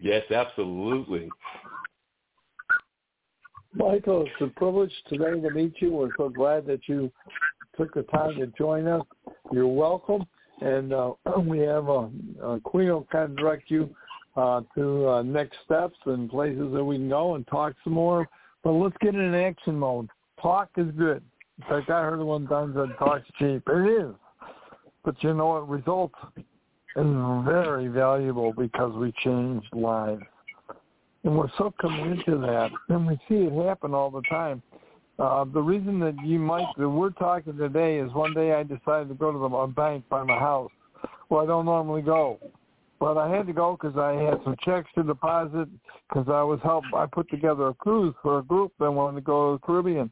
Yes, absolutely. Michael, it's a privilege today to meet you. We're so glad that you took the time to join us. You're welcome. And uh, we have a, a Queen will kind of direct you uh, to uh, next steps and places that we can go and talk some more. But let's get in action mode. Talk is good. In fact, I heard one time that talk's cheap. It is. But you know what? Results is very valuable because we changed lives. And we're so committed to that, and we see it happen all the time. Uh, the reason that you might that we're talking today is one day I decided to go to the a bank by my house. Well, I don't normally go, but I had to go because I had some checks to deposit because I was help. I put together a cruise for a group that wanted to go to the Caribbean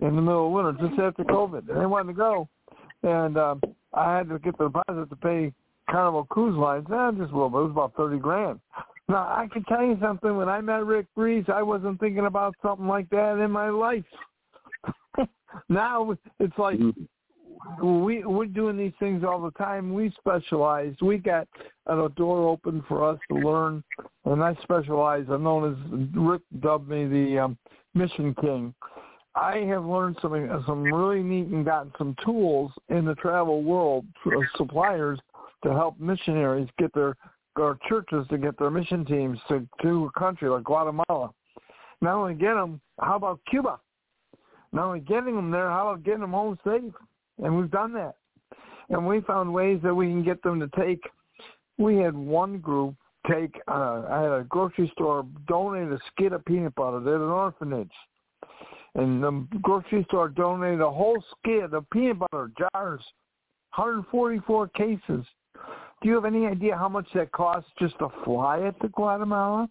in the middle of winter, just after COVID. And they wanted to go, and um, I had to get the deposit to pay Carnival Cruise Lines. Eh, just a little bit. It was about thirty grand. Now, I can tell you something. When I met Rick Reese, I wasn't thinking about something like that in my life. now it's like we we're doing these things all the time. We specialize. We got a door open for us to learn, and I specialize. I'm known as Rick dubbed me the um, Mission King. I have learned some some really neat and gotten some tools in the travel world for suppliers to help missionaries get their or churches to get their mission teams to, to a country like Guatemala. Not only get them, how about Cuba? Not only getting them there, how about getting them home safe? And we've done that. And we found ways that we can get them to take. We had one group take. Uh, I had a grocery store donate a skid of peanut butter. They had an orphanage, and the grocery store donated a whole skid of peanut butter jars, 144 cases. Do you have any idea how much that costs just to fly it to Guatemala?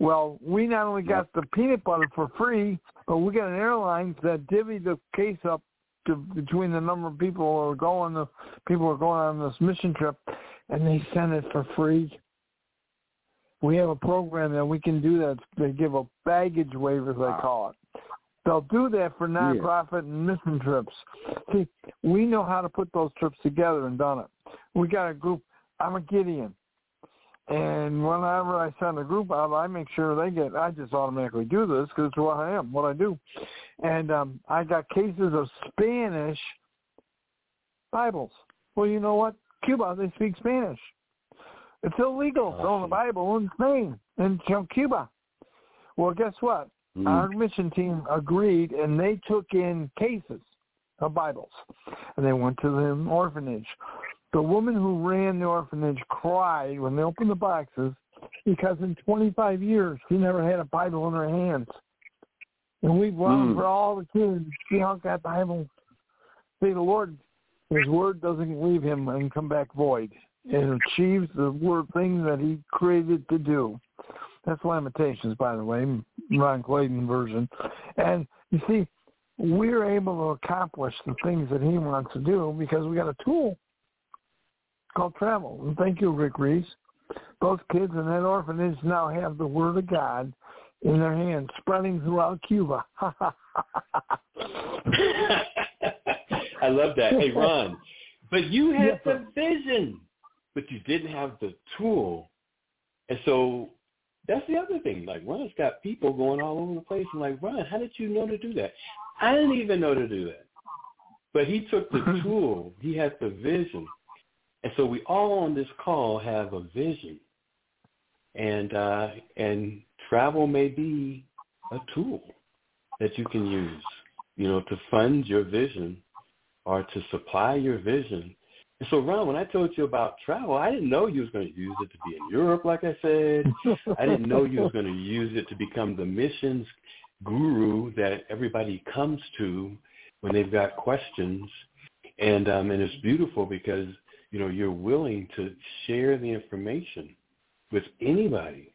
Well, we not only got the peanut butter for free, but we got an airline that divvied the case up to, between the number of people who are going, the people who are going on this mission trip, and they send it for free. We have a program that we can do that. They give a baggage waiver, as they call it. They'll do that for nonprofit and mission trips. See, we know how to put those trips together and done it. We got a group. I'm a Gideon. And whenever I send a group out, I make sure they get. I just automatically do this because it's what I am, what I do. And um, I got cases of Spanish Bibles. Well, you know what? Cuba, they speak Spanish. It's illegal to own a Bible in Spain in Cuba. Well, guess what? Mm. Our mission team agreed, and they took in cases of Bibles, and they went to the orphanage. The woman who ran the orphanage cried when they opened the boxes because in 25 years she never had a Bible in her hands. And we run Mm. for all the kids. She hung that Bible. See, the Lord, His word doesn't leave Him and come back void. It achieves the word thing that He created to do. That's Lamentations, by the way, Ron Claydon version. And you see, we're able to accomplish the things that He wants to do because we got a tool called travel. And thank you, Rick Reese. Both kids in that orphanage now have the Word of God in their hands, spreading throughout Cuba. I love that. Hey, Ron, but you had the vision, but you didn't have the tool. And so that's the other thing. Like, Ron's got people going all over the place. I'm like, Ron, how did you know to do that? I didn't even know to do that. But he took the tool. He had the vision. And so we all on this call have a vision. And uh, and travel may be a tool that you can use, you know, to fund your vision or to supply your vision. And so, Ron, when I told you about travel, I didn't know you was going to use it to be in Europe, like I said. I didn't know you was going to use it to become the missions guru that everybody comes to when they've got questions. And um, and it's beautiful because you know you're willing to share the information with anybody,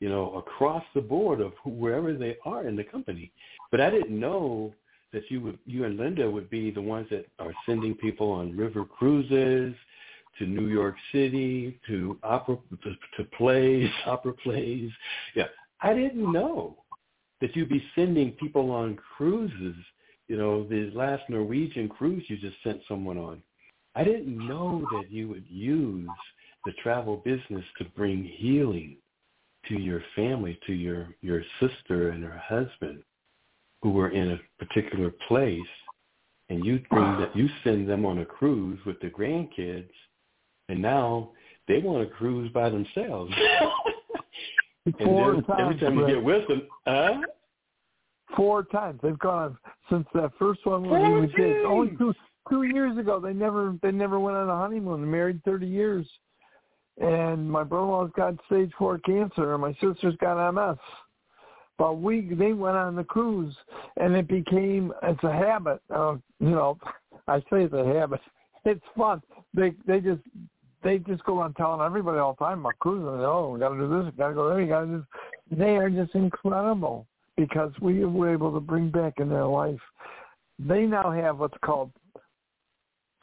you know, across the board of wherever they are in the company. But I didn't know that you would you and Linda would be the ones that are sending people on river cruises to New York City to opera to, to plays, opera plays. Yeah, I didn't know that you'd be sending people on cruises. You know, the last Norwegian cruise you just sent someone on. I didn't know that you would use the travel business to bring healing to your family, to your your sister and her husband who were in a particular place and you bring that you send them on a cruise with the grandkids and now they want to cruise by themselves. Four times, every time you get with them, huh? Four times they've gone since that first one we Four we did. Only two two years ago. They never they never went on a honeymoon. They're married thirty years, and my brother-in-law's got stage four cancer, and my sister's got MS. But we they went on the cruise, and it became it's a habit. Uh, you know, I say it's a habit. It's fun. They they just they just go on telling everybody all the time about cruising. Oh, we got to do this, we got to go there, we got to do. This. They are just incredible because we were able to bring back in their life. They now have what's called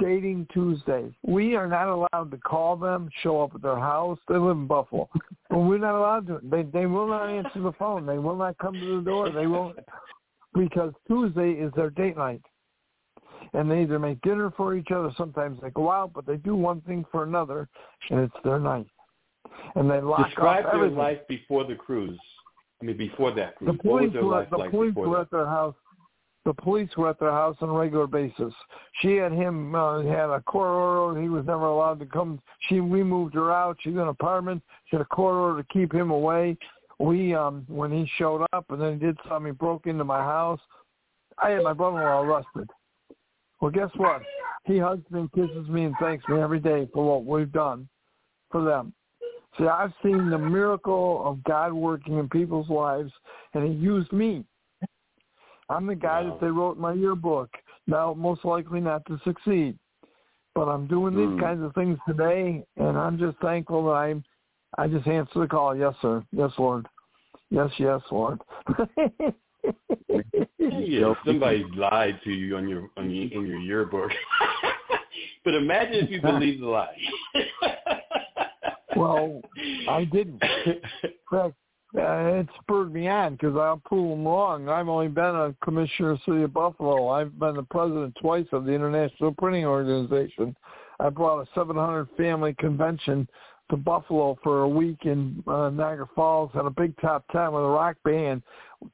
Dating Tuesday. We are not allowed to call them, show up at their house. They live in Buffalo. But we're not allowed to. They they will not answer the phone. They will not come to the door. They won't because Tuesday is their date night. And they either make dinner for each other, sometimes they go out, but they do one thing for another, and it's their night. And they lock Describe up their life before the cruise. I mean, before that cruise. The what was police their were life the like before were at their house. The police were at their house on a regular basis. She had him uh, had a court order. He was never allowed to come. She we moved her out. She's in an apartment. She had a court order to keep him away. We um when he showed up and then he did something, he broke into my house. I had my brother-in-law arrested. Well, guess what? He hugs me and kisses me and thanks me every day for what we've done for them. See, I've seen the miracle of God working in people's lives, and He used me. I'm the guy Wow. that they wrote in my yearbook. Now, most likely not to succeed, but I'm doing these Mm. kinds of things today, and I'm just thankful that I'm. I just answer the call. Yes, sir. Yes, Lord. Yes, yes, Lord. Yeah, somebody lied to you on your on your in your yearbook. but imagine if you believed the lie. Well, I didn't. In fact, uh, it spurred me on because I'll prove them wrong. I've only been a commissioner of the city of Buffalo. I've been the president twice of the International Printing Organization. I brought a 700 family convention to Buffalo for a week in uh, Niagara Falls. Had a big top ten with a rock band.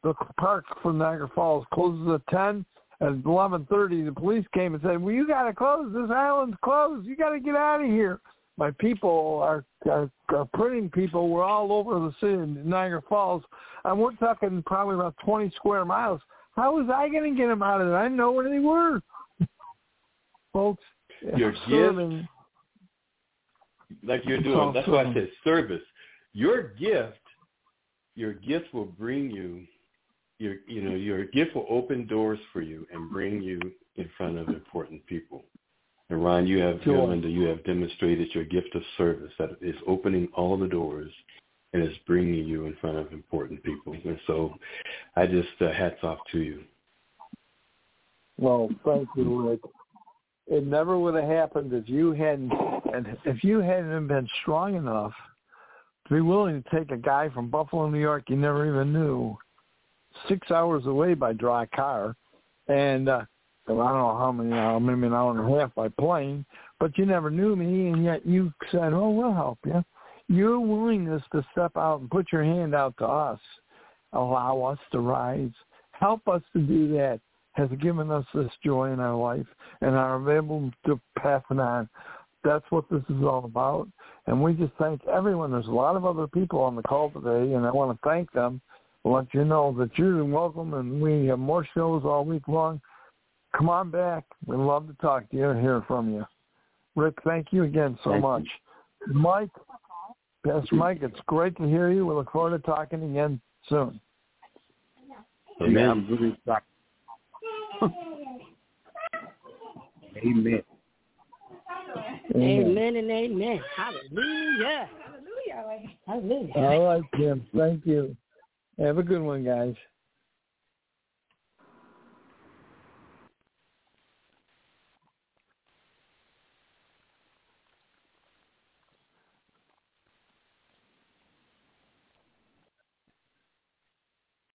The park from Niagara Falls closes at 10. At 11:30, the police came and said, "Well, you got to close. This island's closed. You got to get out of here." My people, our, our, our printing people, were all over the city in Niagara Falls, and we're talking probably about 20 square miles. How was I going to get them out of there? I didn't know where they were. Folks, Your serving, like you're doing. That's why I said service. Your gift, your gift will bring you. Your you know your gift will open doors for you and bring you in front of important people. And Ron, you have Sure. you and Linda, you have demonstrated your gift of service that is opening all the doors and is bringing you in front of important people. And so, I just uh, hats off to you. Well, thank you, Rick. It never would have happened if you hadn't, and if you hadn't been strong enough to be willing to take a guy from Buffalo, New York, you never even knew, six hours away by dry car, and uh, I don't know how many, uh, maybe an hour and a half by plane, but you never knew me, and yet you said, "Oh, we'll help you." Your willingness to step out and put your hand out to us, allow us to rise, help us to do that has given us this joy in our life and are able to pass it on. That's what this is all about. And we just thank everyone. There's a lot of other people on the call today, and I want to thank them. Let you know that you're welcome, and we have more shows all week long. Come on back. We'd love to talk to you and hear from you. Rick, thank you again so Thank you. much. Mike, Pastor Mike, it's great to hear you. We look forward to talking again soon. Amen. I'm really shocked. Amen. Amen and amen. Hallelujah. Hallelujah. Hallelujah. All right, Jim. Thank you. Have a good one, guys.